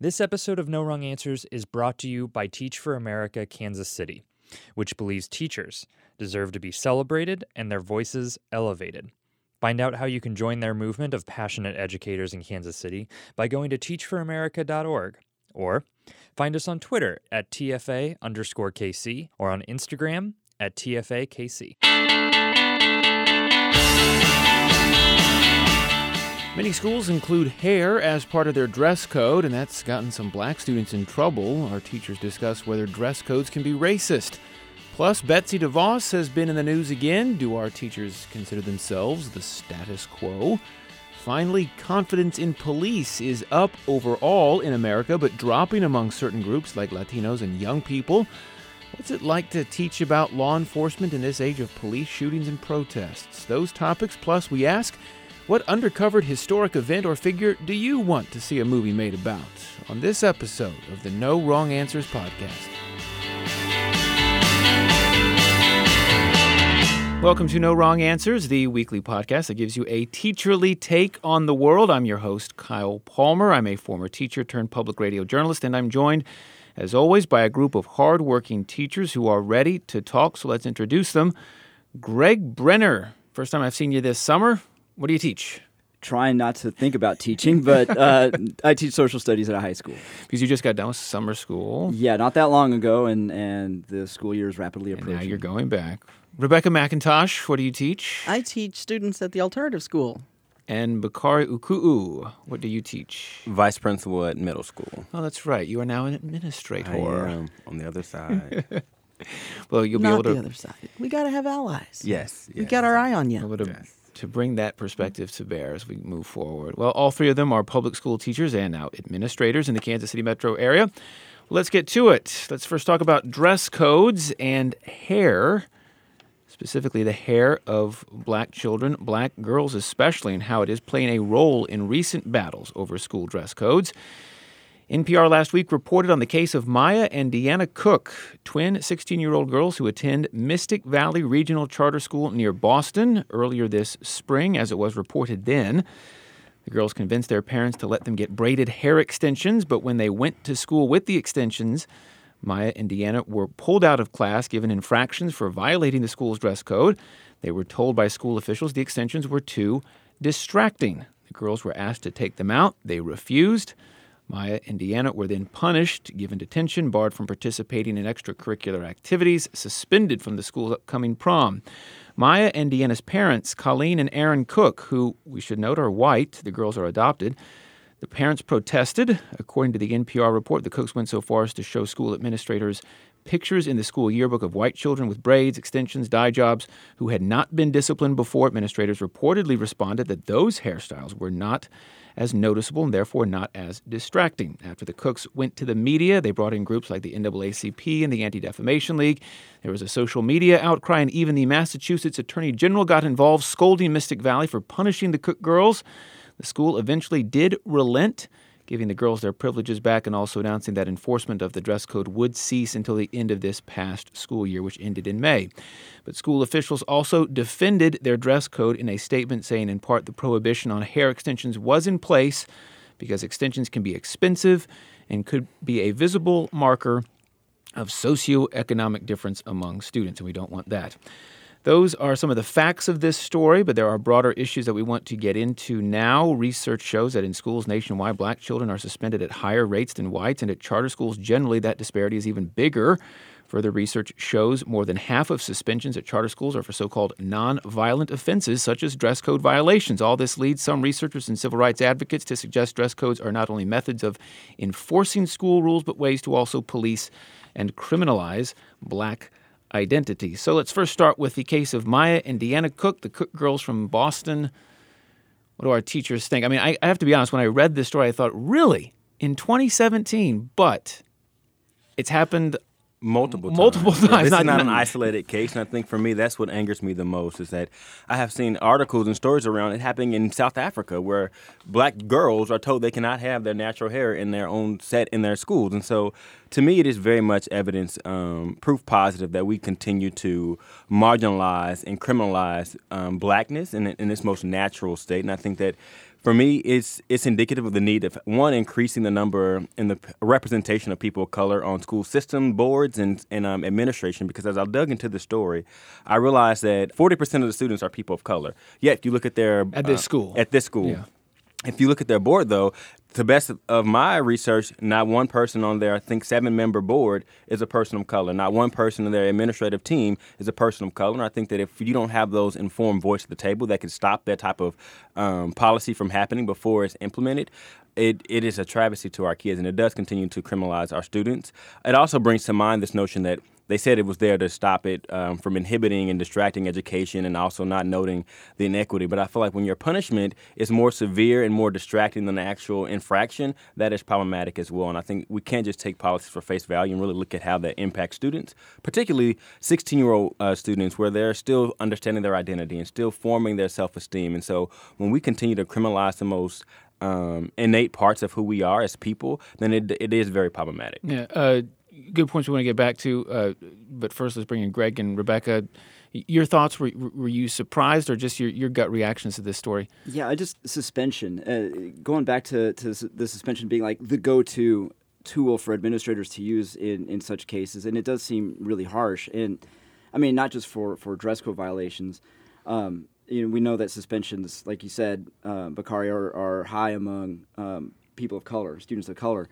This episode of No Wrong Answers is brought to you by Teach for America Kansas City, which believes teachers deserve to be celebrated and their voices elevated. Find out how you can join their movement of passionate educators in Kansas City by going to teachforamerica.org or find us on Twitter at TFA underscore KC or on Instagram at TFAKC. Many schools include hair as part of their dress code, and that's gotten some black students in trouble. Our teachers discuss whether dress codes can be racist. Plus, Betsy DeVos has been in the news again. Do our teachers consider themselves the status quo? Finally, confidence in police is up overall in America, but dropping among certain groups like Latinos and young people. What's it like to teach about law enforcement in this age of police shootings and protests? Those topics, plus, we ask what undercovered historic event or figure do you want to see a movie made about? On this episode of the No Wrong Answers podcast. Welcome to No Wrong Answers, the weekly podcast that gives you a teacherly take on the world. I'm your host, Kyle Palmer. I'm a former teacher turned public radio journalist, and I'm joined, as always, by a group of hardworking teachers who are ready to talk. So let's introduce them. Greg Brenner, first time I've seen you this summer. What do you teach? Trying not to think about teaching, but uh, I teach social studies at a high school. Because you just got done with summer school. Yeah, not that long ago, and, and the school year is rapidly And approaching. now you're going back. Rebecca McIntosh, what do you teach? I teach students at the alternative school. And Bakari Uku'u, what do you teach? vice principal at middle school. Oh, that's right. You are now an administrator. I am on the other side. Well, you'll be Not able to the other side. We got to have allies. yes, We yes. got our eye on you. able to, Yes. To bring that mm-hmm. perspective to bear as we move forward. Well, all three of them are public school teachers and now administrators in the Kansas City metro area. Let's get to it. Let's first talk about dress codes and hair, specifically the hair of black children, black girls especially, and how it is playing a role in recent battles over school dress codes. NPR last week reported on the case of Mya and Deanna Cook, twin 16 year old girls who attend Mystic Valley Regional Charter School near Boston earlier this spring, as it was reported then. The girls convinced their parents to let them get braided hair extensions, but when they went to school with the extensions, Mya and Deanna were pulled out of class, given infractions for violating the school's dress code. They were told by school officials the extensions were too distracting. The girls were asked to take them out. They refused. Mya and Deanna were then punished, given detention, barred from participating in extracurricular activities, suspended from the school's upcoming prom. Mya and Deanna's parents, Colleen and Aaron Cook, who we should note are white, the girls are adopted, the parents protested. According to the NPR report, the Cooks went so far as to show school administrators pictures in the school yearbook of white children with braids, extensions, dye jobs who had not been disciplined before. Administrators reportedly responded that those hairstyles were not as noticeable and therefore not as distracting. After the Cooks went to the media, they brought in groups like the NAACP and the Anti Defamation League. There was a social media outcry, and even the Massachusetts Attorney General got involved, scolding Mystic Valley for punishing the Cook girls. The school eventually did relent, giving the girls their privileges back and also announcing that enforcement of the dress code would cease until the end of this past school year, which ended in May. But school officials also defended their dress code in a statement saying, in part, the prohibition on hair extensions was in place because extensions can be expensive and could be a visible marker of socioeconomic difference among students, and we don't want that. Those are some of the facts of this story, but there are broader issues that we want to get into now. Research shows that in schools nationwide, black children are suspended at higher rates than whites, and at charter schools, generally, that disparity is even bigger. Further research shows more than half of suspensions at charter schools are for so called non-violent offenses, such as dress code violations. All this leads some researchers and civil rights advocates to suggest dress codes are not only methods of enforcing school rules, but ways to also police and criminalize black identity. So let's first start with the case of Mya and Deanna Cook, the Cook girls from Boston. What do our teachers think? I mean, I, I have to be honest, when I read this story, I thought, really? In 2017, but it's happened multiple times. Multiple Yeah, times, this not- is not an isolated case, and I think for me that's what angers me the most is that I have seen articles and stories around it happening in South Africa where black girls are told they cannot have their natural hair in their own set in their schools, and so to me it is very much evidence, um, proof positive that we continue to marginalize and criminalize um, blackness in, in its most natural state, and I think that for me, it's it's indicative of the need of one increasing the number and the representation of people of color on school system boards and and um, administration. Because as I dug into the story, I realized that forty percent of the students are people of color. Yet, if you look at their At this uh, school. at this school, Yeah. if you look at their board, though, to the best of my research, not one person on their, I think, seven member board is a person of color. Not one person on their administrative team is a person of color. And I think that if you don't have those informed voice at the table that can stop that type of um, policy from happening before it's implemented, it, it is a travesty to our kids and it does continue to criminalize our students. It also brings to mind this notion that they said it was there to stop it um, from inhibiting and distracting education and also not noting the inequity. But I feel like when your punishment is more severe and more distracting than the actual infraction, that is problematic as well. And I think we can't just take policies for face value and really look at how that impacts students, particularly 16 year old uh, students where they're still understanding their identity and still forming their self esteem. And so when we continue to criminalize the most um, innate parts of who we are as people, then it, it is very problematic. Yeah, uh, good points we want to get back to. Uh, but first, let's bring in Greg and Rebecca. Your thoughts were, were you surprised or just your, your gut reactions to this story? Yeah, I just suspension. Uh, going back to, to the suspension being like the go-to tool for administrators to use in, in such cases, and it does seem really harsh. And I mean, not just for, for dress code violations. Um, you know, we know that suspensions, like you said, uh, Bakari, are, are high among um, people of color, students of color,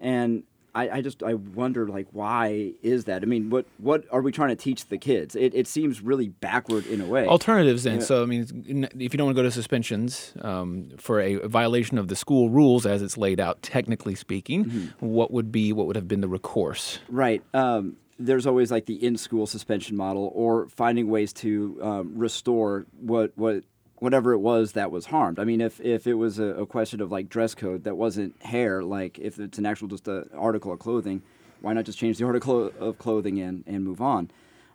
and I, I just I wonder like why is that? I mean, what what are we trying to teach the kids? It, it seems really backward in a way. Alternatives, then. Yeah. So, I mean, if you don't want to go to suspensions um, for a violation of the school rules as it's laid out, technically speaking, Mm-hmm. what would be what would have been the recourse? Right. Um, there's always like the in-school suspension model, or finding ways to um, restore what what whatever it was that was harmed. I mean, if if it was a, a question of like dress code that wasn't hair, like if it's an actual just a article of clothing, why not just change the article of clothing and and move on?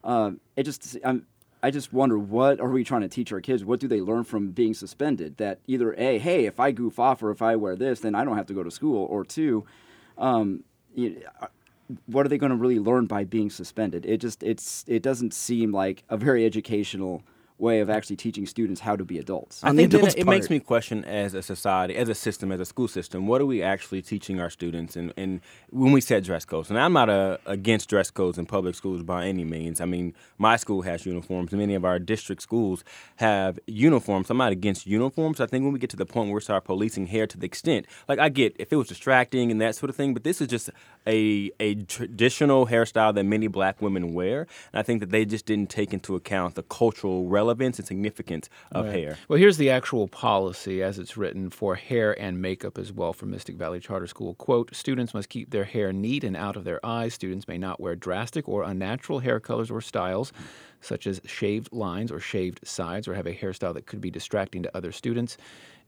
Um, it just I'm, I just wonder what are we trying to teach our kids? What do they learn from being suspended? That either a hey, if I goof off or if I wear this, then I don't have to go to school, or two. Um, you, what are they going to really learn by being suspended? It just it's it doesn't seem like a very educational way of actually teaching students how to be adults. I On think then adults it makes me question as a society, as a system, as a school system, what are we actually teaching our students? And, and when we set dress codes, and I'm not uh against dress codes in public schools by any means. I mean, my school has uniforms. Many of our district schools have uniforms. I'm not against uniforms. I think when we get to the point where we start policing hair to the extent, like I get if it was distracting and that sort of thing, but this is just a a traditional hairstyle that many black women wear, and I think that they just didn't take into account the cultural relevance and significance of hair. Well, here's the actual policy as it's written for hair and makeup as well for Mystic Valley Charter School. Quote Students must keep their hair neat and out of their eyes. Students may not wear drastic or unnatural hair colors or styles, such as shaved lines or shaved sides, or have a hairstyle that could be distracting to other students.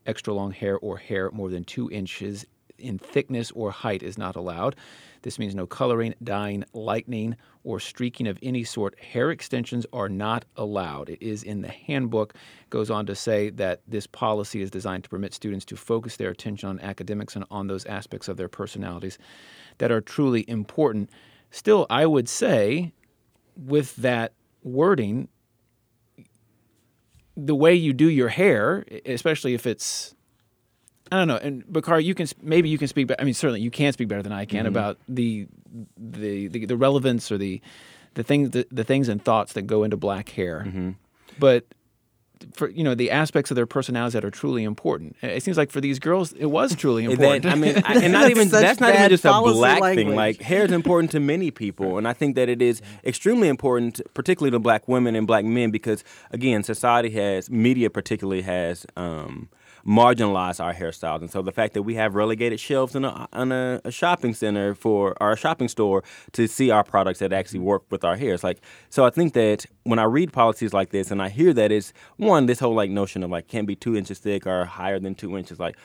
Extra long hair or hair more than two inches in thickness or height is not allowed. This means no coloring, dyeing, lightening, or streaking of any sort. Hair extensions are not allowed. It is in the handbook. Goes on to say that this policy is designed to permit students to focus their attention on academics and on those aspects of their personalities that are truly important. Still, I would say, with that wording, the way you do your hair, especially if it's I don't know. And Bakar, you can maybe you can speak. be- I mean, certainly you can speak better than I can about the, the the the relevance or the the things the, the things and thoughts that go into black hair. But for you know the aspects of their personalities that are truly important. It seems like for these girls, it was truly important. then, I mean, I- and not That's even that's not even just a policy black thing. Like hair is important to many people, and I think that it is extremely important, particularly to black women and black men, because again, society has media particularly has. Um, marginalized our hairstyles. And so the fact that we have relegated shelves in a, in a, a shopping center for our shopping store to see our products that actually work with our hair. It's like so i think that when i read policies like this and i hear that it's one this whole like notion of like can't be two inches thick or higher than two inches like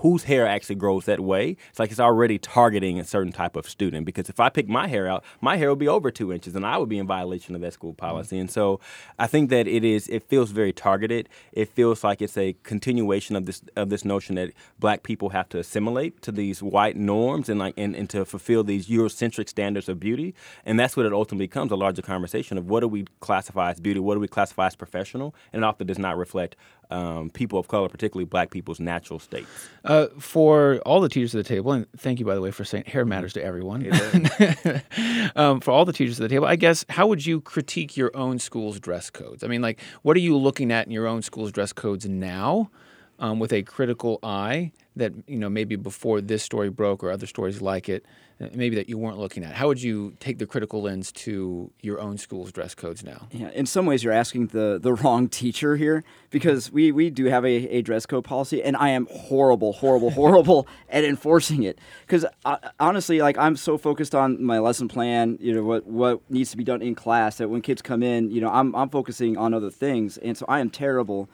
whose hair actually grows that way. It's like it's already targeting a certain type of student because if I pick my hair out, my hair will be over two inches and I would be in violation of that school mm. policy. And so I think that it is it feels very targeted. It feels like it's a continuation of this of this notion that black people have to assimilate to these white norms and like and, and to fulfill these Eurocentric standards of beauty. And that's what it ultimately becomes a larger conversation of what do we classify as beauty, what do we classify as professional, and it often does not reflect um, people of color, particularly black people's natural states. Uh, for all the teachers at the table, and thank you, by the way, for saying hair matters to everyone. um, for all the teachers at the table, I guess, how would you critique your own school's dress codes? I mean, like, what are you looking at in your own school's dress codes now um, with a critical eye that, you know, maybe before this story broke or other stories like it, uh, maybe that you weren't looking at? How would you take the critical lens to your own school's dress codes now? Yeah, in some ways, you're asking the, the wrong teacher here because we, we do have a, a dress code policy, and I am horrible, horrible, horrible at enforcing it. Because uh, honestly, like I'm so focused on my lesson plan, you know, what what needs to be done in class that when kids come in, you know, I'm I'm focusing on other things, and so I am terrible.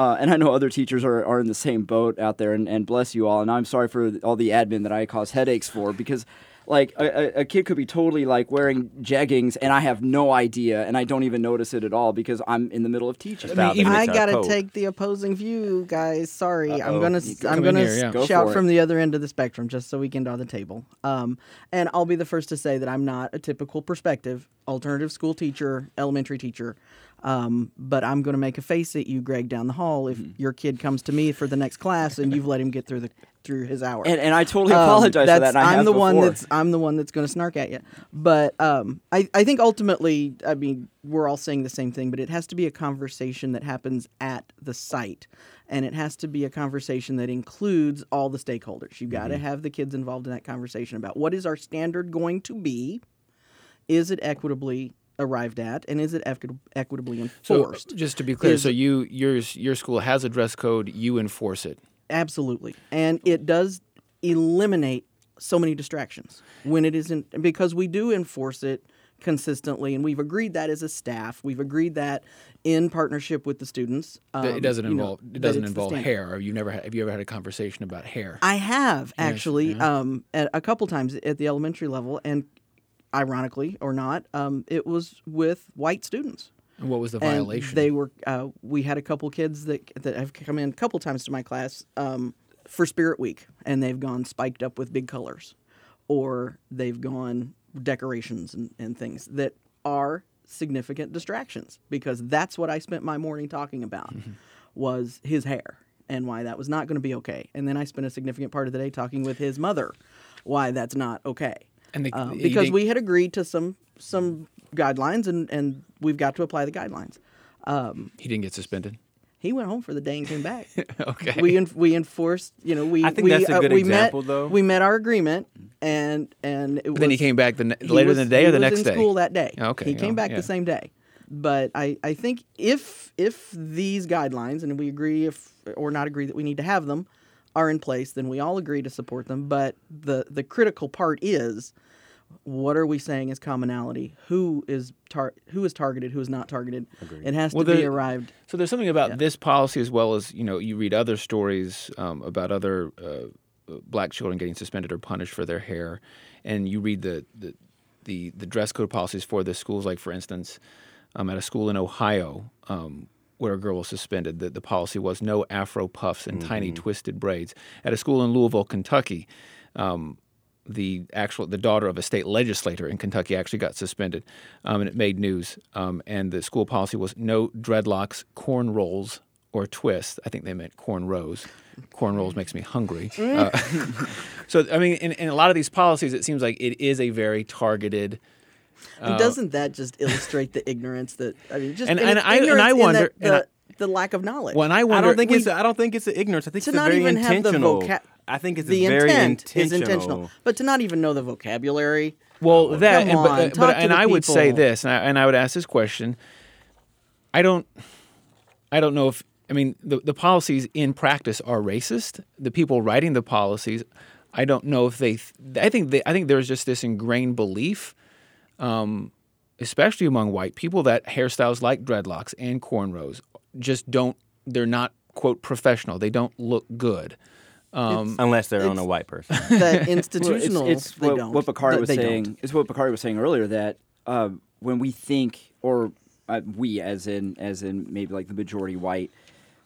Uh, and I know other teachers are, are in the same boat out there, and, and bless you all. And I'm sorry for all the admin that I cause headaches for because like a, a, kid could be totally like wearing jeggings and I have no idea and I don't even notice it at all because I'm in the middle of teaching. I, mean, I gotta take the opposing view, guys. Sorry, Uh-oh. I'm gonna You I'm gonna here, yeah. shout for from it. the other end of the spectrum just so we can draw the table. Um, and I'll be the first to say that I'm not a typical perspective alternative school teacher, elementary teacher. Um, but I'm going to make a face at you, Greg, down the hall if Mm-hmm. your kid comes to me for the next class and you've let him get through the through his hour. And, and I totally Um, apologize for that. And I I'm have the one that's I'm the one that's going to snark at you. But um, I I think ultimately, I mean, we're all saying the same thing, but it has to be a conversation that happens at the site, and it has to be a conversation that includes all the stakeholders. You've got to Mm-hmm. have the kids involved in that conversation about what is our standard going to be. Is it equitably arrived at, and is it equi- equitably So, enforced? just to be clear, Is- so you yours your school has a dress code, you enforce it. Absolutely. And it does eliminate so many distractions when it isn't because we do enforce it consistently and we've agreed that as a staff. We've agreed that in partnership with the students. Um, it doesn't you know, involve it doesn't involve hair. You never have you ever had a conversation about hair? I have actually yeah. um, at a couple times at the elementary level, and ironically or not, um, it was with white students. And what was the And violation? they were. Uh, we had a couple kids that that have come in a couple times to my class um, for Spirit Week, and they've gone spiked up with big colors, or they've gone decorations and, and things that are significant distractions because that's what I spent my morning talking about Mm-hmm. was his hair and why that was not going to be okay, and then I spent a significant part of the day talking with his mother why that's not okay. And the- Um, because think- we had agreed to some some guidelines and, and we've got to apply the guidelines. he didn't get suspended. He went home for the day and came back. Okay. we en- we enforced, you know, we I think we, that's a uh, good we example, met, though. We met our agreement, and and it then he came back the ne- later in the day or the was next in day. school that day. Okay, he came oh, back yeah. the same day. But I, I think if if these guidelines and we agree if or not agree that we need to have them are in place, then we all agree to support them. But the the critical part is what are we saying is commonality? Who is tar- who is targeted? Who is not targeted? It has Well, to be arrived. So there's something about this policy as well as you know you read other stories um, about other uh, black children getting suspended or punished for their hair, and you read the the the, the dress code policies for the schools. Like for instance, um, at a school in Ohio. Um, where a girl was suspended, the, the policy was no afro puffs and tiny twisted braids. At a school in Louisville, Kentucky, um, the actual the daughter of a state legislator in Kentucky actually got suspended, um, and it made news. Um, and the school policy was no dreadlocks, corn rolls, or twists. I think they meant corn rows. Corn rolls makes me hungry. Uh, so I mean, in, in a lot of these policies, it seems like it is a very targeted. And doesn't that just illustrate the ignorance that I mean, just And- and, and I- and I in wonder- that and the, I- the lack of knowledge. When I I wonder, don't think we- it's. I don't think it's an ignorance. I think to it's not very even have the intentional. vocab. I think it's the very intent intentional. is intentional, but to not even know the vocabulary. Well, that come and, but, on, uh, but and the I would say this, and I, and I would ask this question. I don't, I don't know if I mean the the policies in practice are racist. The people writing the policies, I don't know if they. I think they, I think there's just this ingrained belief, um, especially among white people, that hairstyles like dreadlocks and cornrows just don't. They're not quote professional. They don't look good. Um, Unless they're on a white person. That Well, institutional, it's, it's they what, don't. what Bakari Th- was saying. don't. It's what Bakari was saying earlier that uh, when we think, or uh, we, as in as in maybe like the majority white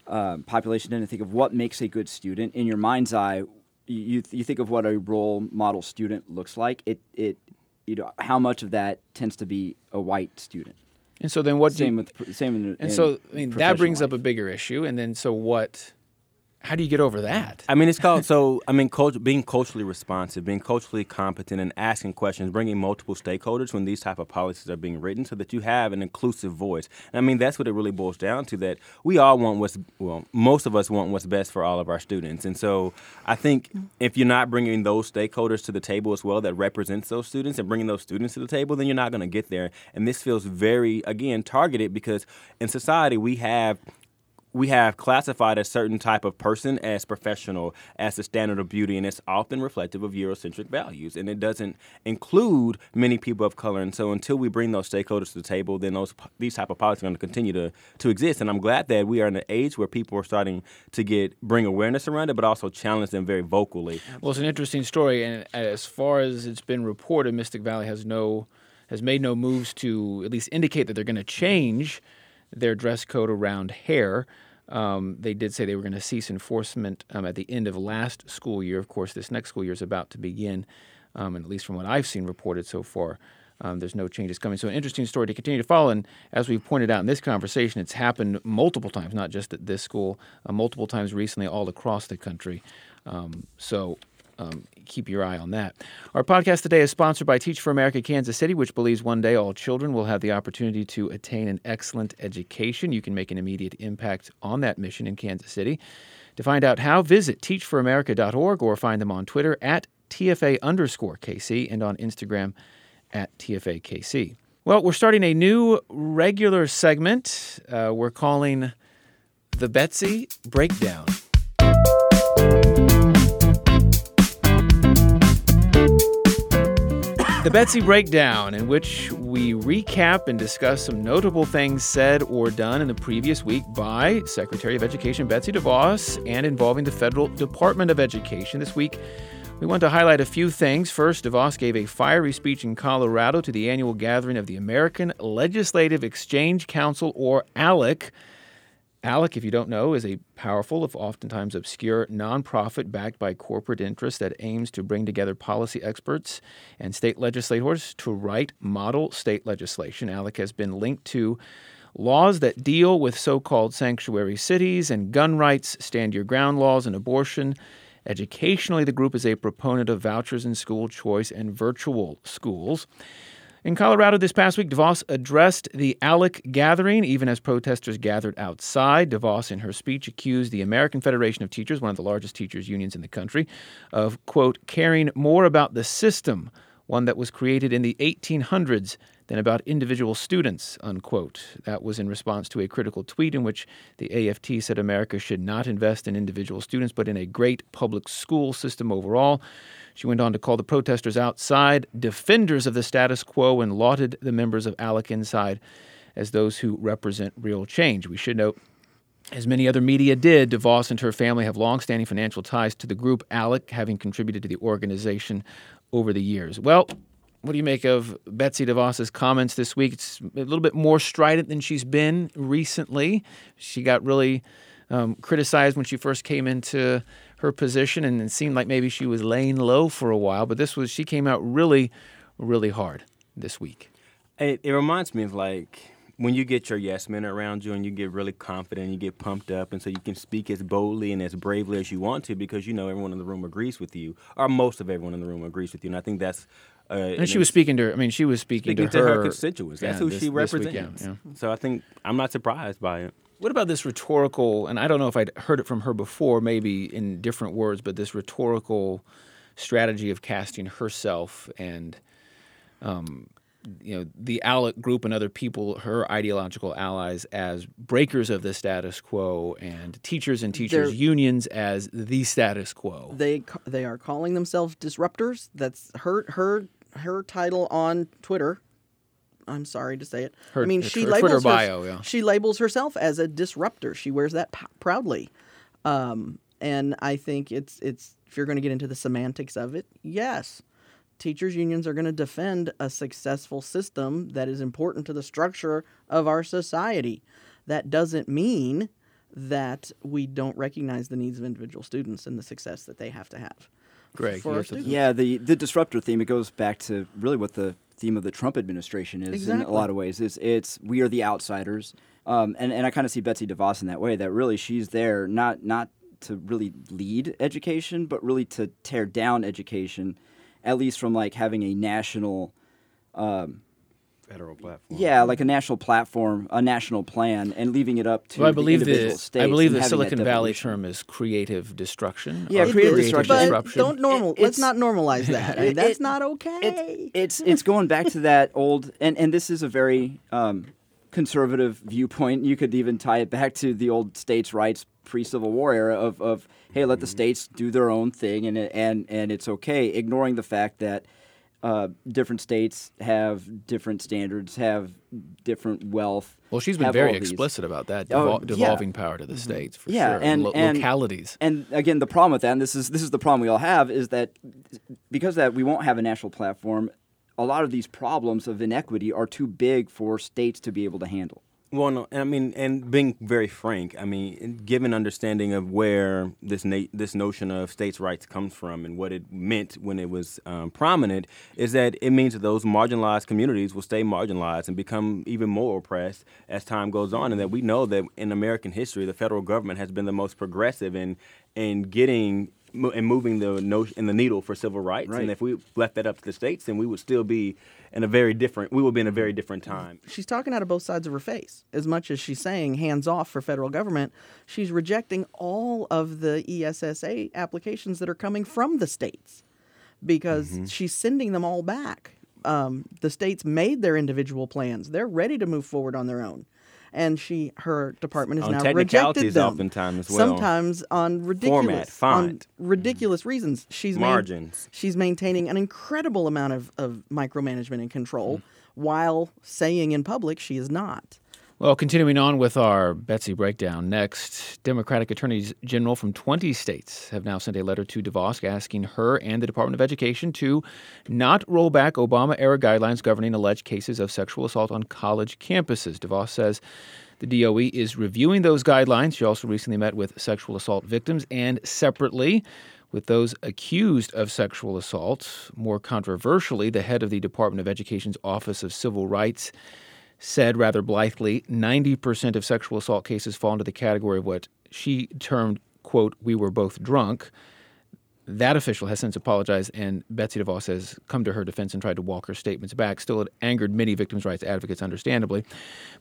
um, population, tend to think of what makes a good student. In your mind's eye, you you, you think of what a role model student looks like. It it you know how much of that tends to be a white student. And so then what do Same you, with same. In, and in so I mean that brings up a bigger issue. And then so what? How do you get over that? I mean, it's called so. I mean, cult, being culturally responsive, being culturally competent, and asking questions, bringing multiple stakeholders when these type of policies are being written, so that you have an inclusive voice. And I mean, that's what it really boils down to. That we all want what's well, most of us want what's best for all of our students. And so, I think if you're not bringing those stakeholders to the table as well, that represents those students, and bringing those students to the table, then you're not going to get there. And this feels very, again, targeted because in society we have we have classified a certain type of person as professional as the standard of beauty and it's often reflective of eurocentric values and it doesn't include many people of color. And so until we bring those stakeholders to the table then those these type of policies are going to continue to, to exist. And i'm glad that we are in an age where people are starting to get bring awareness around it but also challenge them very vocally. Well, it's an interesting story, and uh, as far as it's been reported, Mystic Valley has no has made no moves to at least indicate that they're going to change their dress code around hair. Um, they did say they were going to cease enforcement um, at the end of last school year. Of course, this next school year is about to begin, um, and at least from what I've seen reported so far, um, there's no changes coming. So, an interesting story to continue to follow. And as we've pointed out in this conversation, it's happened multiple times, not just at this school, uh, multiple times recently, all across the country. Um, so, um, keep your eye on that. Our podcast today is sponsored by Teach for America Kansas City, which believes one day all children will have the opportunity to attain an excellent education. You can make an immediate impact on that mission in Kansas City. To find out how, visit teachforamerica.org or find them on Twitter at TFA underscore KC and on Instagram at TFAKC. Well, we're starting a new regular segment uh, we're calling the Betsy Breakdown. The Betsy Breakdown, in which we recap and discuss some notable things said or done in the previous week by Secretary of Education Betsy DeVos and involving the Federal Department of Education. This week, we want to highlight a few things. First, DeVos gave a fiery speech in Colorado to the annual gathering of the American Legislative Exchange Council, or ALEC. ALEC, if you don't know, is a powerful, if oftentimes obscure, nonprofit backed by corporate interests that aims to bring together policy experts and state legislators to write model state legislation. ALEC has been linked to laws that deal with so called sanctuary cities and gun rights, stand your ground laws, and abortion. Educationally, the group is a proponent of vouchers in school choice and virtual schools. In Colorado this past week, DeVos addressed the ALEC gathering, even as protesters gathered outside. DeVos, in her speech, accused the American Federation of Teachers, one of the largest teachers' unions in the country, of, quote, caring more about the system, one that was created in the 1800s, than about individual students, unquote. That was in response to a critical tweet in which the AFT said America should not invest in individual students, but in a great public school system overall. She went on to call the protesters outside defenders of the status quo and lauded the members of ALEC inside as those who represent real change. We should note, as many other media did, DeVos and her family have longstanding financial ties to the group ALEC, having contributed to the organization over the years. Well, what do you make of Betsy DeVos's comments this week? It's a little bit more strident than she's been recently. She got really um, criticized when she first came into her position, and it seemed like maybe she was laying low for a while. But this was she came out really, really hard this week. It, it reminds me of like when you get your yes men around you and you get really confident, you get pumped up, and so you can speak as boldly and as bravely as you want to because you know everyone in the room agrees with you, or most of everyone in the room agrees with you. And I think that's. Uh, And she was speaking to her. I mean, she was speaking, speaking to, to her, her constituents. That's yeah, who this- she represents. yeah, yeah. So I think I'm not surprised by it. What about this rhetorical? And I don't know if I'd heard it from her before, maybe in different words, but this rhetorical strategy of casting herself and, um, you know, the ALEC group and other people, her ideological allies, as breakers of the status quo, and teachers and teachers' They're- unions as the status quo. They they are calling themselves disruptors. That's her her her title on Twitter. I'm sorry to say it. Her- I mean, her she Twitter labels her- yeah. she labels herself as a disruptor. She wears that p- proudly. Um, and I think it's it's if you're going to get into the semantics of it, yes, teachers unions are going to defend a successful system that is important to the structure of our society. That doesn't mean that we don't recognize the needs of individual students and the success that they have to have. Greg, for our students. Yeah, the the disruptor theme it goes back to really what the theme of the Trump administration is in a lot of ways. It's it's we are the outsiders, um, and and I kind of see Betsy DeVos in that way. That really she's there not not to really lead education, but really to tear down education, at least from like having a national. Um, Federal platform. yeah, like a national platform, a national plan, and leaving it up to Well, I the believe individual the states. I believe the Silicon Valley term is creative destruction. Yeah, or creative destruction. But don't normal. It- let's not normalize that. I mean, It- that's it- not okay. It's it's it's going back to that old and and this is a very um, conservative viewpoint. You could even tie it back to the old states' rights pre-Civil War era of, of hey, let the states do their own thing and and and it's okay, ignoring the fact that. Uh, different states have different standards, have different wealth. Well, she's been very explicit about that, Oh, devol- yeah. devolving power to the states for Yeah, sure. and- Lo- and- localities. And again, the problem with that, and this is this is the problem we all have, is that because that we won't have a national platform, a lot of these problems of inequity are too big for states to be able to handle. Well, no, I mean, and being very frank, I mean, given understanding of where this na- this notion of states' rights comes from and what it meant when it was um, prominent, is that it means that those marginalized communities will stay marginalized and become even more oppressed as time goes on, and that we know that in American history, the federal government has been the most progressive in in getting and moving the no- in the needle for civil rights. Right. And if we left that up to the states, then we would still be in a very different. We would be in a very different time. she's talking out of both sides of her face. As much as she's saying hands off for federal government, she's rejecting all of the ESSA applications that are coming from the states because she's sending them all back. Um, the states made their individual plans; they're ready to move forward on their own. And she, her department has On now rejected them. oftentimes well. Sometimes on ridiculous, on font. ridiculous reasons. She's Margins. she's maintaining an incredible amount of, of micromanagement and control mm-hmm. while saying in public she is not. Well, continuing on with our Betsy breakdown, next, Democratic attorneys general from 20 states have now sent a letter to DeVos asking her and the Department of Education to not roll back Obama era guidelines governing alleged cases of sexual assault on college campuses. DeVos says the DOE is reviewing those guidelines. She also recently met with sexual assault victims and separately with those accused of sexual assault. More controversially, the head of the Department of Education's Office of Civil Rights said rather blithely 90% of sexual assault cases fall into the category of what she termed, quote, we were both drunk. That official has since apologized, and Betsy DeVos has come to her defense and tried to walk her statements back. Still, it angered many victims' rights advocates, understandably.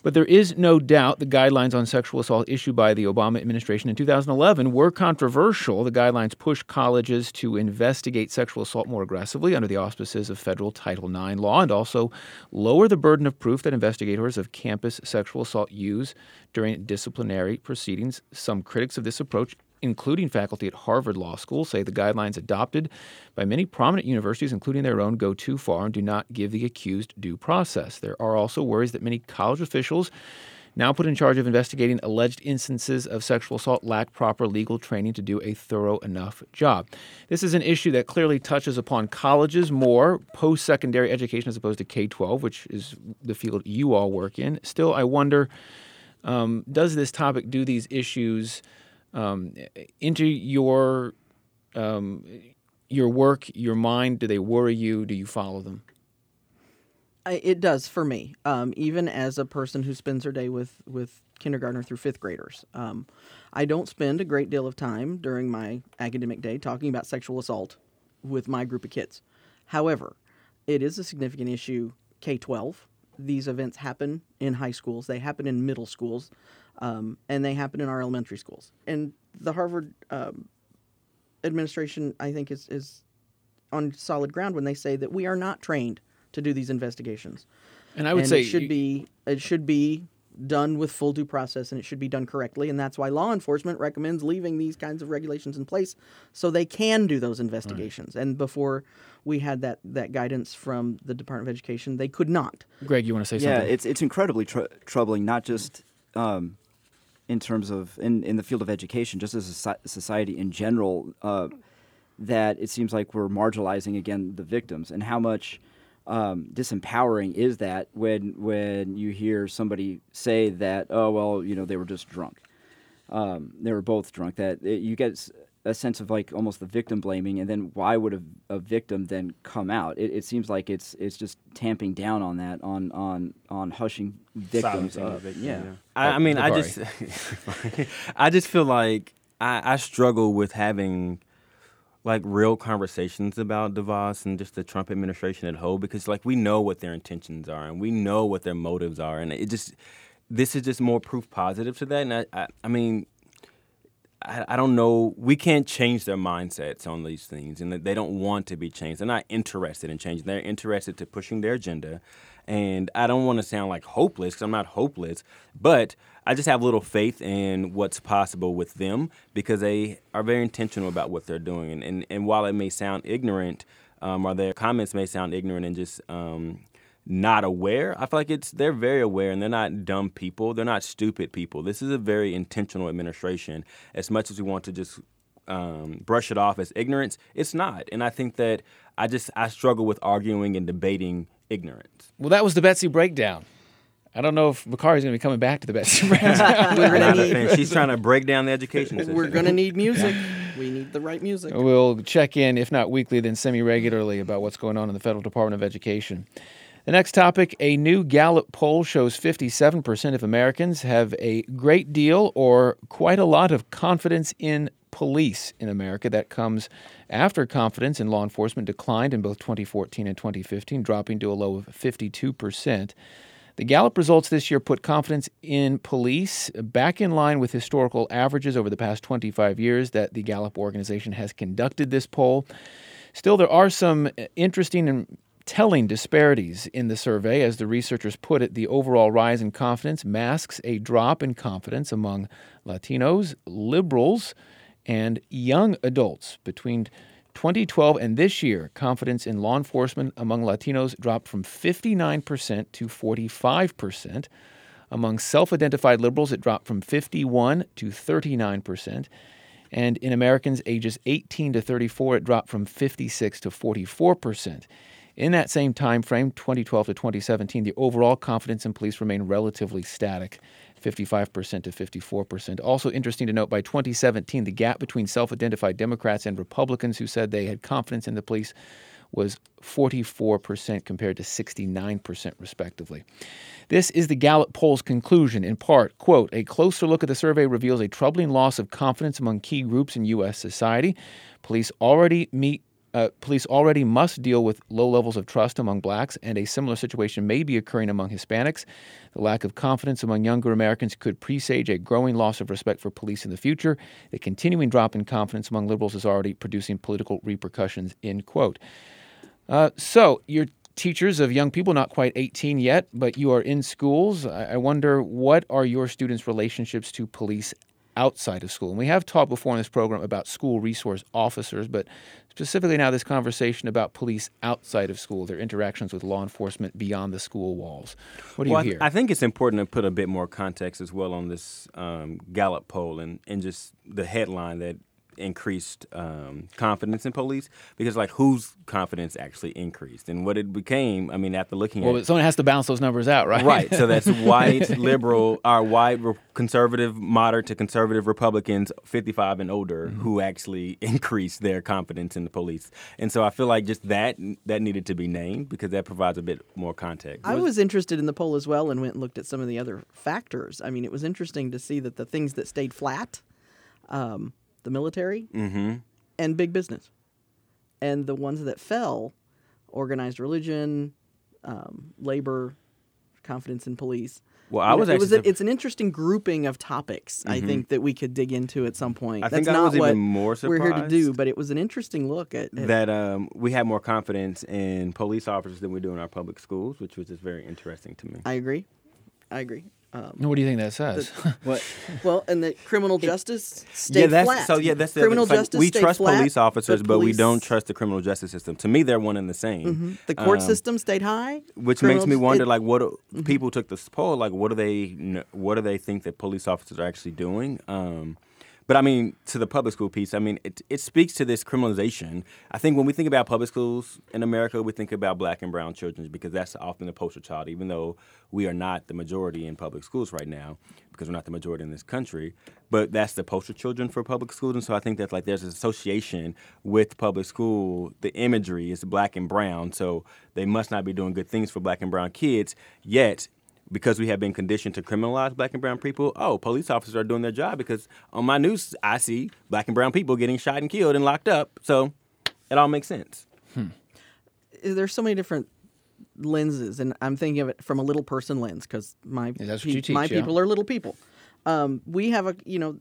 But there is no doubt the guidelines on sexual assault issued by the Obama administration in 2011 were controversial. The guidelines push colleges to investigate sexual assault more aggressively under the auspices of federal Title IX law and also lower the burden of proof that investigators of campus sexual assault use during disciplinary proceedings. Some critics of this approach including faculty at Harvard Law School, say the guidelines adopted by many prominent universities, including their own, go too far and do not give the accused due process. There are also worries that many college officials now put in charge of investigating alleged instances of sexual assault lack proper legal training to do a thorough enough job. This is an issue that clearly touches upon colleges more, post secondary education as opposed to K 12, which is the field you all work in. Still, I wonder um, does this topic, do these issues, um, into your um, your work, your mind? Do they worry you? Do you follow them? It does for me, um, even as a person who spends her day with, with kindergartner through fifth graders. Um, I don't spend a great deal of time during my academic day talking about sexual assault with my group of kids. However, it is a significant issue K 12. These events happen in high schools, they happen in middle schools, um, and they happen in our elementary schools. And the Harvard um, administration, I think, is, is on solid ground when they say that we are not trained to do these investigations. And I would and say it should be it should be done with full due process and it should be done correctly and that's why law enforcement recommends leaving these kinds of regulations in place so they can do those investigations and before we had that that guidance from the Department of Education they could not Greg, you want to say yeah, something? it's it's incredibly tr- troubling, not just um, in terms of in, in the field of education, just as a society in general, uh, that it seems like we're marginalizing again the victims, and how much um, disempowering is that when when you hear somebody say that, oh well, you know, they were just drunk, um, they were both drunk. That it, you get a sense of like almost the victim blaming, and then why would a, a victim then come out? It, it seems like it's it's just tamping down on that, on on on hushing victims the up. victim, yeah. I, I mean, I just, I just feel like I, I struggle with having like real conversations about DeVos and just the Trump administration at whole because like we know what their intentions are and we know what their motives are and it just this is just more proof positive to that and I I, I mean I, I don't know. We can't change their mindsets on these things, and they don't want to be changed. They're not interested in changing. They're interested to pushing their agenda, and I don't want to sound like hopeless because I'm not hopeless, but I just have little faith in what's possible with them because they are very intentional about what they're doing. And and, and while it may sound ignorant, um, or their comments may sound ignorant and just um, not aware. I feel like it's they're very aware and they're not dumb people. They're not stupid people. This is a very intentional administration. As much as we want to just um, brush it off as ignorance, it's not. And I think that I just I struggle with arguing and debating ignorance. Well, that was the Betsy breakdown. I don't know if Bakari's going to be coming back to the Betsy breakdown. We're gonna not need. She's trying to break down the education system. we're gonna need music. We need the right music. We'll check in, if not weekly, then semi regularly, about what's going on in the Federal Department of Education. The next topic a new Gallup poll shows 57% of Americans have a great deal or quite a lot of confidence in police in America. That comes after confidence in law enforcement declined in both 2014 and 2015, dropping to a low of 52%. The Gallup results this year put confidence in police back in line with historical averages over the past 25 years that the Gallup organization has conducted this poll. Still, there are some uh, interesting and telling disparities in the survey. As the researchers put it, the overall rise in confidence masks a drop in confidence among Latinos, liberals, and young adults. Between 2012 and this year, confidence in law enforcement among Latinos dropped from 59% to 45%. Among self identified liberals, it dropped from 51 to 39%. And in Americans ages 18 to 34, it dropped from 56 to 44%. In that same time frame, 2012 to 2017, the overall confidence in police remained relatively static, 55% to 54%. Also interesting to note, by 2017, the gap between self-identified Democrats and Republicans who said they had confidence in the police was 44% compared to 69% respectively. This is the Gallup poll's conclusion in part, quote, a closer look at the survey reveals a troubling loss of confidence among key groups in US society. Police already meet uh, police already must deal with low levels of trust among blacks, and a similar situation may be occurring among Hispanics. The lack of confidence among younger Americans could presage a growing loss of respect for police in the future. The continuing drop in confidence among liberals is already producing political repercussions. End quote. Uh, so, you're teachers of young people, not quite 18 yet, but you are in schools. I, I wonder what are your students' relationships to police outside of school? And we have talked before in this program about school resource officers, but specifically now this conversation about police outside of school, their interactions with law enforcement beyond the school walls. What do well, you hear? I think it's important to put a bit more context as well on this um, Gallup poll and, and just the headline that increased um, confidence in police because like whose confidence actually increased and what it became i mean after looking at well, at someone has to balance those numbers out, right? Right. So that's white, liberal, or white, re- conservative, moderate to conservative Republicans, 55 and older, Mm-hmm. who actually increased their confidence in the police. And so I feel like just that that needed to be named because that provides a bit more context. I was interested in the poll as well and went and looked at some of the other factors. I mean, it was interesting to see that the things that stayed flat, um, the military Mm-hmm. and big business, and the ones that fell, organized religion, um, labor, confidence in police. Well, I was it was a, it's an interesting grouping of topics. I think that we could dig into at some point. I That's think I not was what even more we're here to do, but it was an interesting look at, at that um, we have more confidence in police officers than we do in our public schools, which was just very interesting to me. I agree. I agree. Um, What do you think that says? What? well, and the criminal justice stayed yeah, that's flat. so. Yeah, that's the criminal other, it's like, we stayed trust flat, police officers, but, we don't trust the criminal justice system. To me, they're one and the same. Mhm. The court Um, system stayed high, which makes me wonder it- like what do- Mm-hmm. people took this poll like what do they what do they think that police officers are actually doing um, but I mean, to the public school piece, I mean, it, it speaks to this criminalization. I think when we think about public schools in America, we think about black and brown children because that's often the poster child, even though we are not the majority in public schools right now because we're not the majority in this country. But that's the poster children for public schools. And so I think that like there's an association with public school. The imagery is black and brown. So they must not be doing good things for black and brown kids. Yet because we have been conditioned to criminalize black and brown people, oh, police officers are doing their job because on my news I see black and brown people getting shot and killed and locked up. So it all makes sense. There's so many different lenses, and I'm thinking of it from a little person lens because my Yeah, that's what you my yeah. people are little people. Um, we have a you know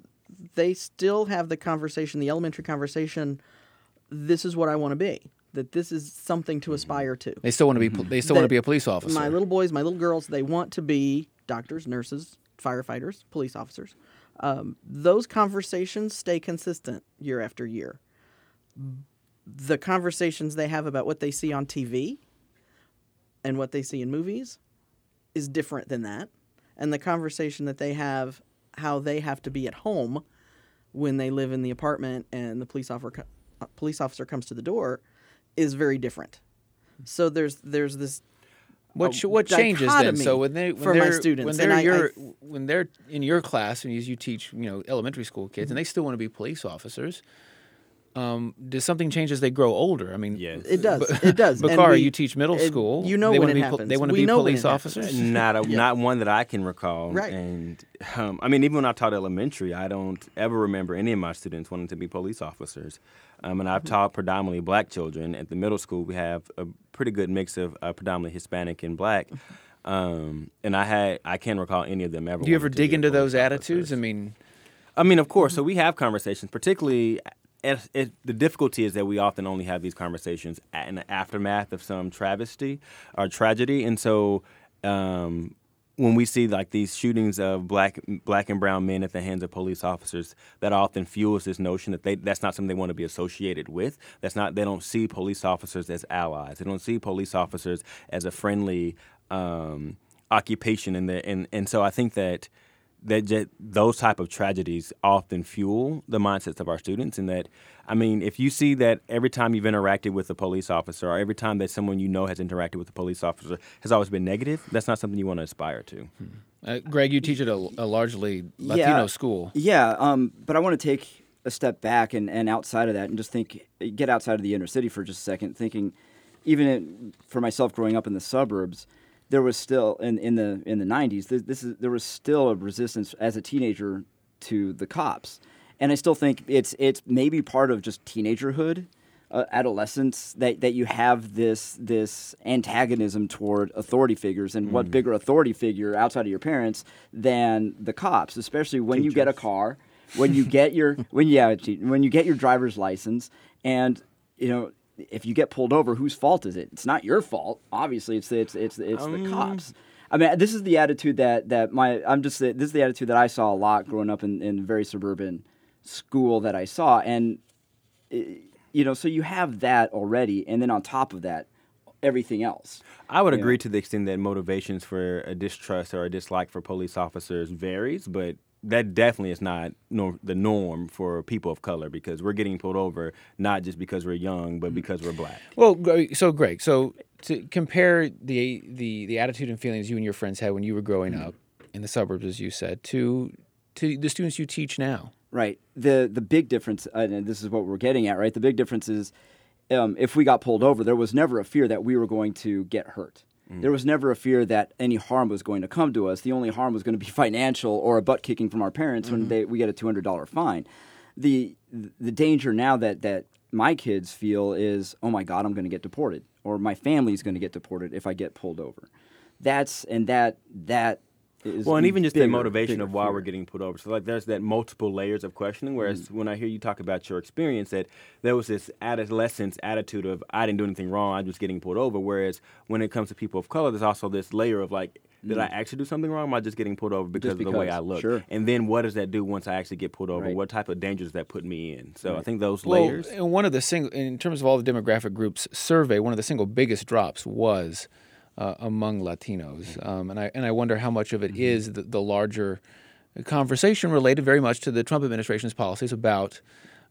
they still have the conversation, the elementary conversation. This is what I want to be. That this is something to aspire to. They still want to be. pol- They still want to be a police officer. My little boys, my little girls, they want to be doctors, nurses, firefighters, police officers. Um, those conversations stay consistent year after year. The conversations they have about what they see on TV and what they see in movies is different than that. And the conversation that they have, how they have to be at home when they live in the apartment and the police officer, uh, police officer comes to the door, is very different. So there's there's this What ch- what changes then? So when they when for they're, students, when they're I- I- when they're in your class and you, you teach you know elementary school kids and they still want to be police officers. Um, does something change as they grow older? I mean, Yes. It does. It does. And Bakari, we- you teach middle and school. you know they when wanna it be, pol- happens. They want to be know police it happens. officers. not a, not one that I can recall. Right. And um, I mean, even when I taught elementary, I don't ever remember any of my students wanting to be police officers. Um, and Mm-hmm. I've taught predominantly black children. At the middle school, we have a pretty good mix of uh, predominantly Hispanic and black. Um, and I had I can't recall any of them ever. Do you ever dig into police those attitudes? officers. I mean, I mean, of course. So we have conversations, particularly. It, it, the difficulty is that we often only have these conversations in the aftermath of some travesty or tragedy, and so um, when we see like these shootings of black black and brown men at the hands of police officers, that often fuels this notion that they that's not something they want to be associated with. That's not they don't see police officers as allies. They don't see police officers as a friendly um, occupation, and the and and so I think that that ju- those type of tragedies often fuel the mindsets of our students and that i mean if you see that every time you've interacted with a police officer or every time that someone you know has interacted with a police officer has always been negative that's not something you want to aspire to. Uh, Greg, you teach at a, a largely Latino school. Yeah, um, but I want to take a step back and, and outside of that and just think, get outside of the inner city for just a second, thinking, even in, for myself growing up in the suburbs, there was still in, in the in the 90s this, this is there was still a resistance as a teenager to the cops. And i still think it's it's maybe part of just teenagerhood uh, adolescence that, that you have this this antagonism toward authority figures and what bigger authority figure outside of your parents than the cops especially when you get a car when you get your when yeah when you get your driver's license and you know if you get pulled over whose fault is it? It's not your fault. Obviously it's it's it's it's the cops. I mean, this is the attitude that, that my I'm just this is the attitude that I saw a lot growing up in, in a very suburban school that I saw, and eh, you know, so you have that already, and then on top of that, everything else. i would agree to the extent that motivations for a distrust or a dislike for police officers varies but that definitely is not nor- the norm for people of color because we're getting pulled over not just because we're young but because we're black Well, Gre- so Greg, so to compare the the the attitude and feelings you and your friends had when you were growing up in the suburbs, as you said, to to the students you teach now. Right. The the big difference, and this is what we're getting at, right? The big difference is, um, if we got pulled over, there was never a fear that we were going to get hurt. There was never a fear that any harm was going to come to us. The only harm was going to be financial or a butt kicking from our parents when mm-hmm. they we get a two hundred dollar fine. The the danger now that that my kids feel is, oh my God, I'm going to get deported, or my family's going to get deported if I get pulled over. That's and that that Well, and even just the motivation bigger of why we're getting pulled over. So, like, there's that multiple layers of questioning. Whereas mm-hmm. when I hear you talk about your experience, that there was this adolescence attitude of I didn't do anything wrong, I'm just getting pulled over. Whereas when it comes to people of color, there's also this layer of like, did I mm. actually do something wrong? Am I just getting pulled over because, of the way I look? sure. And then what does that do once I actually get pulled over? Right. What type of dangers does that put me in? So I think those Well, layers. and one of the single, in terms of all the demographic groups survey, one of the single biggest drops was uh, among Latinos, um, and I and I wonder how much of it is the, the larger conversation related very much to the Trump administration's policies about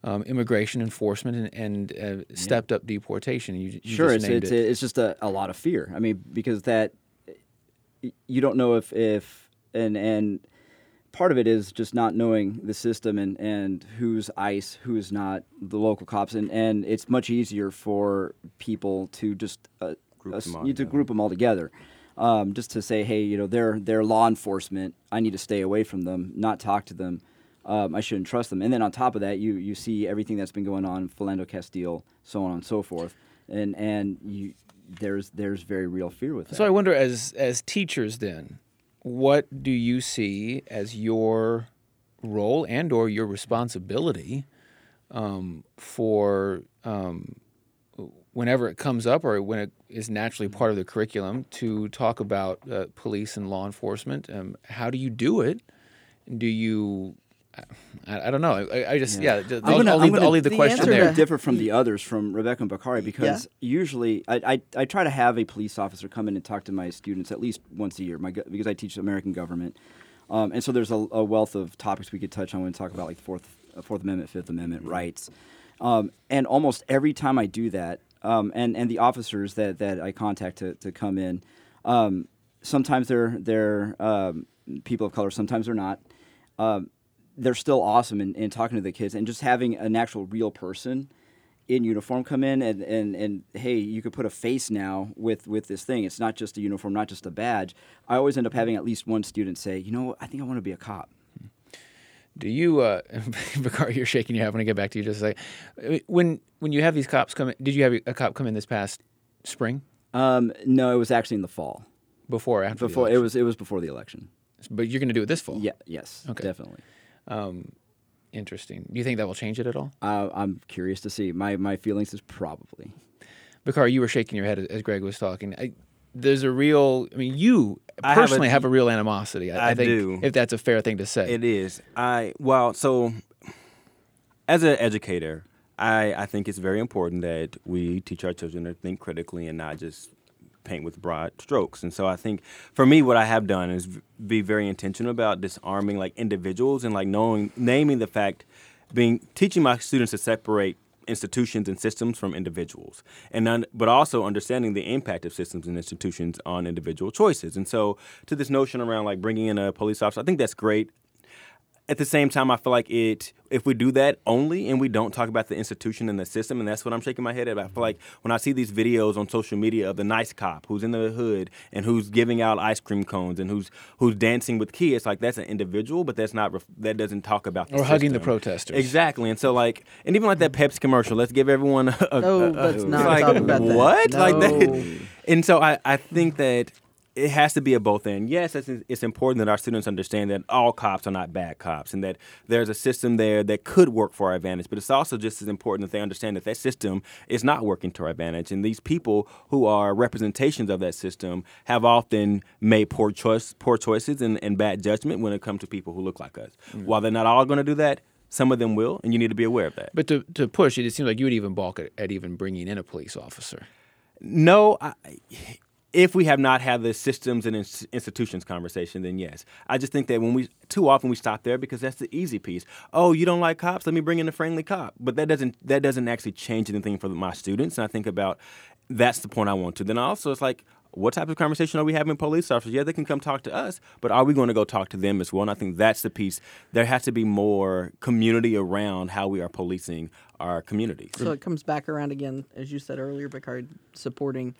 um, immigration enforcement and, and uh, stepped up deportation. You, you sure, just it's it's, it. it's just a, a lot of fear. I mean, because that you don't know if if and and part of it is just not knowing the system and and who's ICE, who's not the local cops, and and it's much easier for people to just uh, Group them all you need to group them all together. Um, just to say, hey, you know, they're they're law enforcement. I need to stay away from them, not talk to them. Um, I shouldn't trust them. And then on top of that, you you see everything that's been going on, Philando Castile, so on and so forth, and and you there's there's very real fear with that. So I wonder, as as teachers, then, what do you see as your role and or your responsibility um, for um, whenever it comes up or when it is naturally part of the curriculum to talk about uh, police and law enforcement? Um, how do you do it? Do you? I, I don't know. I, I just yeah. I'm I'll, gonna- I'll leave, gonna- I'll leave the, the question I'm answer there. to differ from the others, from Rebecca and Bakari, because usually I, I, I try to have a police officer come in and talk to my students at least once a year my, because I teach American government. Um, and so there's a, a wealth of topics we could touch on when we talk about like Fourth, uh, Fourth Amendment, Fifth Amendment rights. Um, and almost every time I do that, um, and, and the officers that, that I contact to, to come in, um, sometimes they're, they're um, people of color, sometimes they're not. Um, they're still awesome in, in talking to the kids and just having an actual real person in uniform come in and, and, and hey, you could put a face now with, with this thing. It's not just a uniform, not just a badge. I always end up having at least one student say, you know, I think I want to be a cop. Do you, uh, Bakari, you're shaking your head when I get back to you just a second. When, when you have these cops come in, did you have a cop come in this past spring? Um, no, it was actually in the fall. Before or after? the Before it was it was before the election. But you're going to do it this fall? Yeah, yes, Okay. definitely. Um, interesting. Do you think that will change it at all? Uh, I'm curious to see. My my feelings is probably. Bakari, you were shaking your head as- as Greg was talking. I, there's a real, I mean, you I have a- personally have a, real animosity. I, I think do. if that's a fair thing to say. It is. I well, so as an educator, I I think it's very important that we teach our children to think critically and not just paint with broad strokes. And so I think for me, what I have done is v- be very intentional about disarming like individuals and like knowing naming the fact, being teaching my students to separate institutions and systems from individuals. And un- but also understanding the impact of systems and institutions on individual choices. And so to this notion around like bringing in a police officer i think that's great at the same time, I feel like it. If we do that only and we don't talk about the institution and the system, and that's what I'm shaking my head at. I feel like when I see these videos on social media of the nice cop who's in the hood and who's giving out ice cream cones and who's who's dancing with kids, like that's an individual, but that's not that doesn't talk about the Or hugging the protesters. Exactly, and so like, and even like that Pepsi commercial. Let's give everyone a, a, No, a- a- let's not like, talk about that. what like that. And so I, I think that it has to be a both end. Yes, it's, it's important that our students understand that all cops are not bad cops and that there's a system there that could work for our advantage. But it's also just as important that they understand that that system is not working to our advantage. And these people who are representations of that system have often made poor choice, poor choices and, and bad judgment when it comes to people who look like us. Mm. While they're not all going to do that, some of them will, and you need to be aware of that. But to, to push it, it seems like you would even balk at, at even bringing in a police officer. No, I, if we have not had the systems and ins- institutions conversation, then yes. I just think that when we too often we stop there because that's the easy piece. Oh, you don't like cops? Let me bring in a friendly cop. But that doesn't that doesn't actually change anything for my students. And I think about that's the point I want to. Then also it's like. What type of conversation are we having with police officers? Yeah, they can come talk to us, but are we going to go talk to them as well? And I think that's the piece. There has to be more community around how we are policing our communities. So it comes back around again, as you said earlier, Bakari, supporting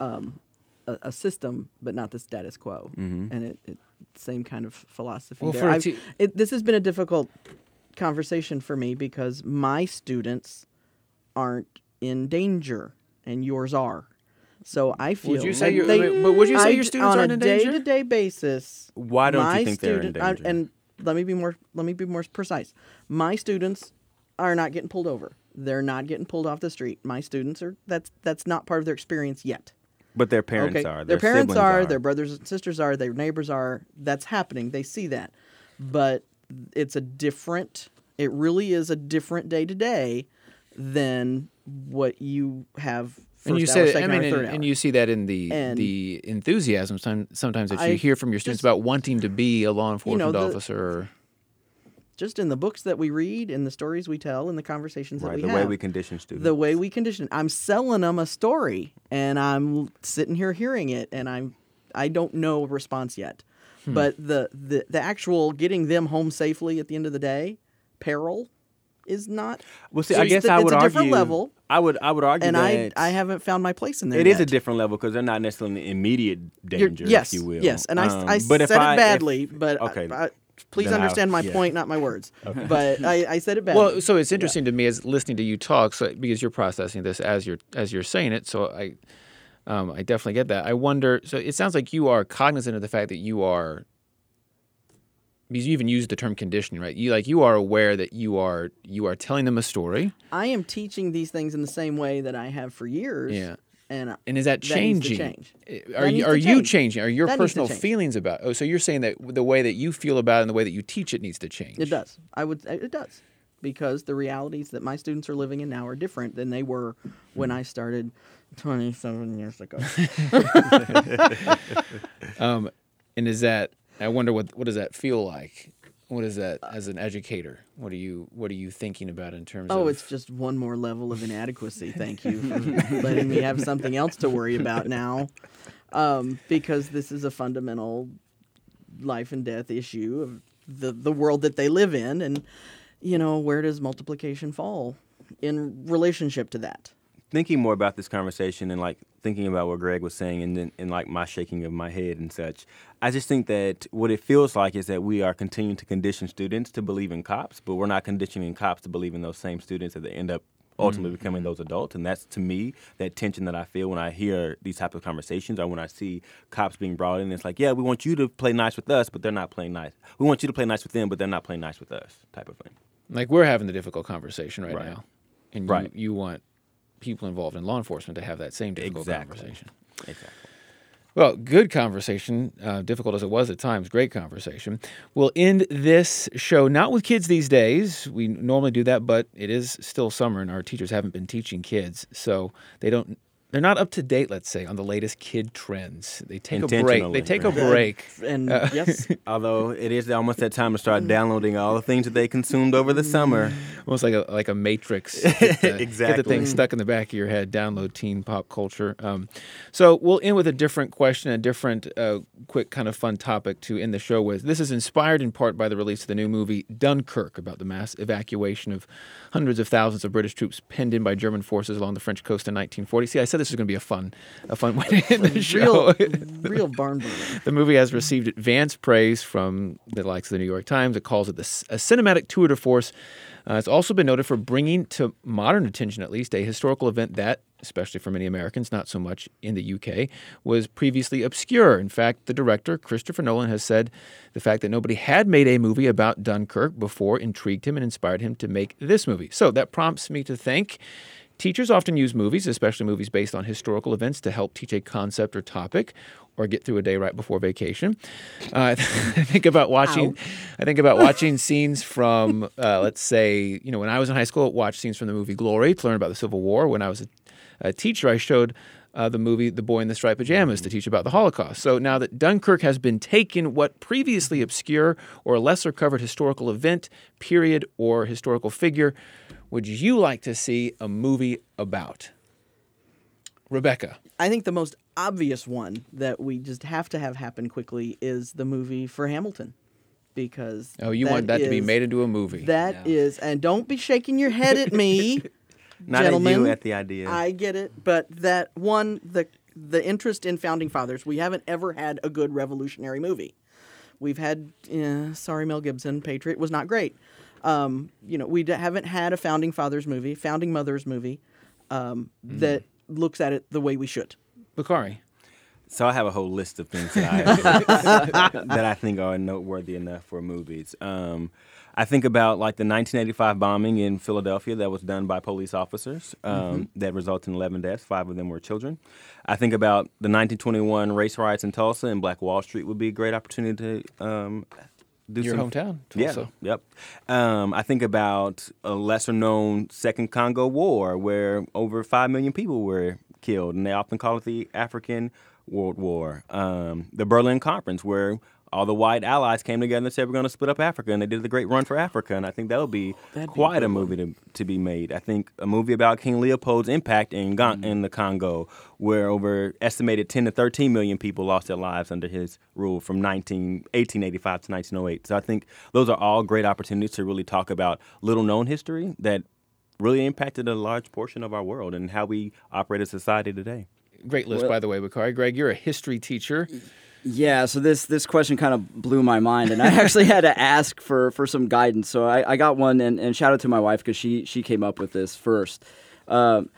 um, a, a system, but not the status quo. Mm-hmm. And it, it same kind of philosophy Well, there. for a I've- te- it, this has been a difficult conversation for me because my students aren't in danger, and yours are. So I feel Would you say like your- they- but would you say I your students on aren't a in danger? day-to-day basis? Why don't you my think they're in student- I- danger? and let me be more let me be more precise. My students are not getting pulled over. They're not getting pulled off the street. My students are that's that's not part of their experience yet. But their parents okay, are. their, parents are, are. their brothers and sisters are, their neighbors are. That's happening. They see that, but it's a different. It really is a different day to day than what you have and you hour, say, I mean, and, and you see that in the And- the enthusiasm sometimes that I you hear from your students just- about wanting to be a law enforcement the- officer. Or, just in the books that we read, in the stories we tell, in the conversations that Right, we the have. The way we condition students. the way we condition. I'm selling them a story, and I'm sitting here hearing it, and I'm I don't know a response yet. Hmm. But the, the the actual getting them home safely at the end of the day, peril, is not. well, see, So I it's guess the- I it's would a argue. different level, I would, I would argue and I that I haven't found my place in there. It is a different level because they're not necessarily in immediate You're- danger, yes, if you will. yes, and I, Um, I but if said I- it if- badly, but I- okay, I- please then I'll- understand my yeah. point, not my words. But I, I said it badly. well, so it's interesting to me as listening to you talk, so because you're processing this as you're as you're saying it. So I, um, I definitely get that. I wonder. So it sounds like you are cognizant of the fact that you are. Because you even use the term conditioning, right? You like you are aware that you are you are telling them a story, I am teaching these things in the same way that I have for years. Yeah. And and is that That changing? change. Uh, Are That you are you changing? Are your That personal feelings about? Oh, so you're saying that the way that you feel about it and the way that you teach it needs to change. It does. I would. It does because the realities that my students are living in now are different than they were when I started 27 years ago. Um, and is that? I wonder what what does that feel like? What is that as an educator? What are you What are you thinking about in terms of? oh, it's just one more level of inadequacy. Thank you for letting me have something else to worry about now, um, because this is a fundamental life and death issue of the the world that they live in, and you know where does multiplication fall in relationship to that? thinking more about this conversation and like thinking about what Greg was saying and then and like my shaking of my head and such, I just think that what it feels like is that we are continuing to condition students to believe in cops, but we're not conditioning cops to believe in those same students that they end up ultimately mm-hmm. becoming those adults. And that's to me that tension that I feel when I hear these type of conversations or when I see cops being brought in. It's like, yeah, we want you to play nice with us, but they're not playing nice. We want you to play nice with them, but they're not playing nice with us, type of thing. like we're having the difficult conversation right, Right. now, and Right. you, you want people involved in law enforcement to have that same difficult Exactly. conversation. Exactly. Well, good conversation, uh, difficult as it was at times, great conversation. We'll end this show not with kids these days. We normally do that, but it is still summer and our teachers haven't been teaching kids. So they don't, they're not up to date, let's say, on the latest kid trends. They take a break. They Intentionally, take a break. And Uh, yes, Although it is almost that time to start downloading all the things that they consumed over the summer. Almost like a like a matrix. Get the, Get the thing stuck in the back of your head. Download teen pop culture. Um, so we'll end with a different question, a different, uh, quick kind of fun topic to end the show with. This is inspired in part by the release of the new movie Dunkirk about the mass evacuation of hundreds of thousands of British troops penned in by German forces along the French coast in 1940. See, I said this is going to be a fun, a fun way to end the show. real, real barn burner. The movie has received advanced praise from the likes of the New York Times. It calls it the, a cinematic tour de force. Uh, it's also been noted for bringing to modern attention, at least, a historical event that, especially for many Americans, not so much in the UK, was previously obscure. In fact, the director, Christopher Nolan, has said the fact that nobody had made a movie about Dunkirk before intrigued him and inspired him to make this movie. So that prompts me to think. Teachers often use movies, especially movies based on historical events, to help teach a concept or topic or get through a day right before vacation. Uh, I think about watching. I think about watching scenes from, uh, let's say, you know, when I was in high school, watch scenes from the movie Glory to learn about the Civil War. When I was a, a teacher, I showed uh, the movie The Boy in the Striped Pajamas to teach about the Holocaust. So now that Dunkirk has been taken, what previously obscure or lesser covered historical event, period, or historical figure would you like to see a movie about? Rebecca. I think the most obvious one that we just have to have happen quickly is the movie for Hamilton, because Oh, you want that to be made into a movie. That is, and don't be shaking your head at me, Not gentlemen. at you at the idea. I get it, but that one, the the interest in founding fathers, we haven't ever had a good revolutionary movie. We've had, eh, sorry, Mel Gibson, Patriot was not great. Um, you know, we d- haven't had a founding fathers movie, founding mothers movie um, Mm. that looks at it the way we should. Bakari. So I have a whole list of things that I that I think are noteworthy enough for movies. Um, I think about like the 1985 bombing in Philadelphia that was done by police officers um, that resulted in 11 deaths. Five of them were children. I think about the 1921 race riots in Tulsa and Black Wall Street would be a great opportunity to um, do Your some hometown, Yeah. Tulsa. Yep. Um, I think about a lesser known Second Congo War where over 5 million people were killed, and they often call it the African World War. Um, the Berlin Conference, where all the white allies came together and said we're going to split up Africa, and they did the Great Run for Africa, and I think that'll be quite a movie to, to be made. I think a movie about King Leopold's impact in Ga- mm-hmm. in the Congo, where over estimated 10 to 13 million people lost their lives under his rule from 19, 1885 to 1908. So I think those are all great opportunities to really talk about little known history that really impacted a large portion of our world and how we operate as society today. Great list, Well- by the way, Bakari. Greg, you're a history teacher. Mm. Yeah, so this this question kind of blew my mind, and I actually had to ask for, for some guidance. So I, I got one, and, and shout out to my wife because she she came up with this first. Um,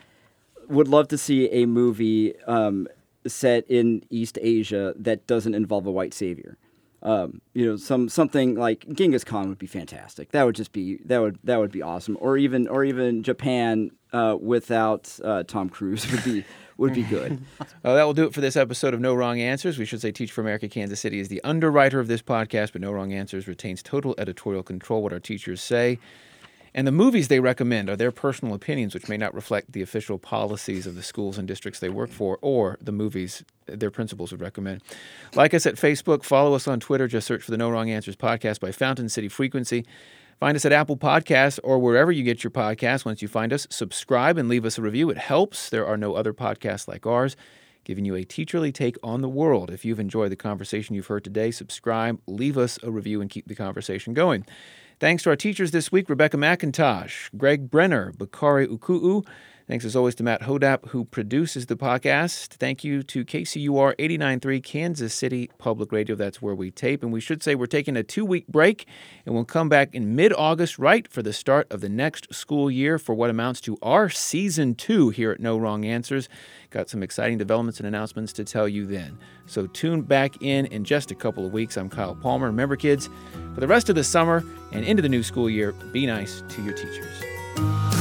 would love to see a movie um, set in East Asia that doesn't involve a white savior. Um, you know, some something like Genghis Khan would be fantastic. That would just be that would that would be awesome. Or even or even Japan uh, without uh, Tom Cruise would be would be good. That will do it for this episode of No Wrong Answers. We should say Teach for America Kansas City is the underwriter of this podcast, but No Wrong Answers retains total editorial control what our teachers say. And the movies they recommend are their personal opinions, which may not reflect the official policies of the schools and districts they work for or the movies their principals would recommend. Like us at Facebook, follow us on Twitter. Just search for the No Wrong Answers podcast by Fountain City Frequency. Find us at Apple Podcasts or wherever you get your podcasts. Once you find us, subscribe and leave us a review. It helps. There are no other podcasts like ours giving you a teacherly take on the world. If you've enjoyed the conversation you've heard today, subscribe, leave us a review, and keep the conversation going. Thanks to our teachers this week Rebecca McIntosh, Greg Brenner, Bakari Uku'u. Thanks as always to Matt Hodapp, who produces the podcast. Thank you to KCUR 89.3 Kansas City Public Radio. That's where we tape. And we should say we're taking a two week break and we'll come back in mid August, right for the start of the next school year for what amounts to our season two here at No Wrong Answers. Got some exciting developments and announcements to tell you then. So tune back in in just a couple of weeks. I'm Kyle Palmer. Remember, kids, for the rest of the summer and into the new school year, be nice to your teachers.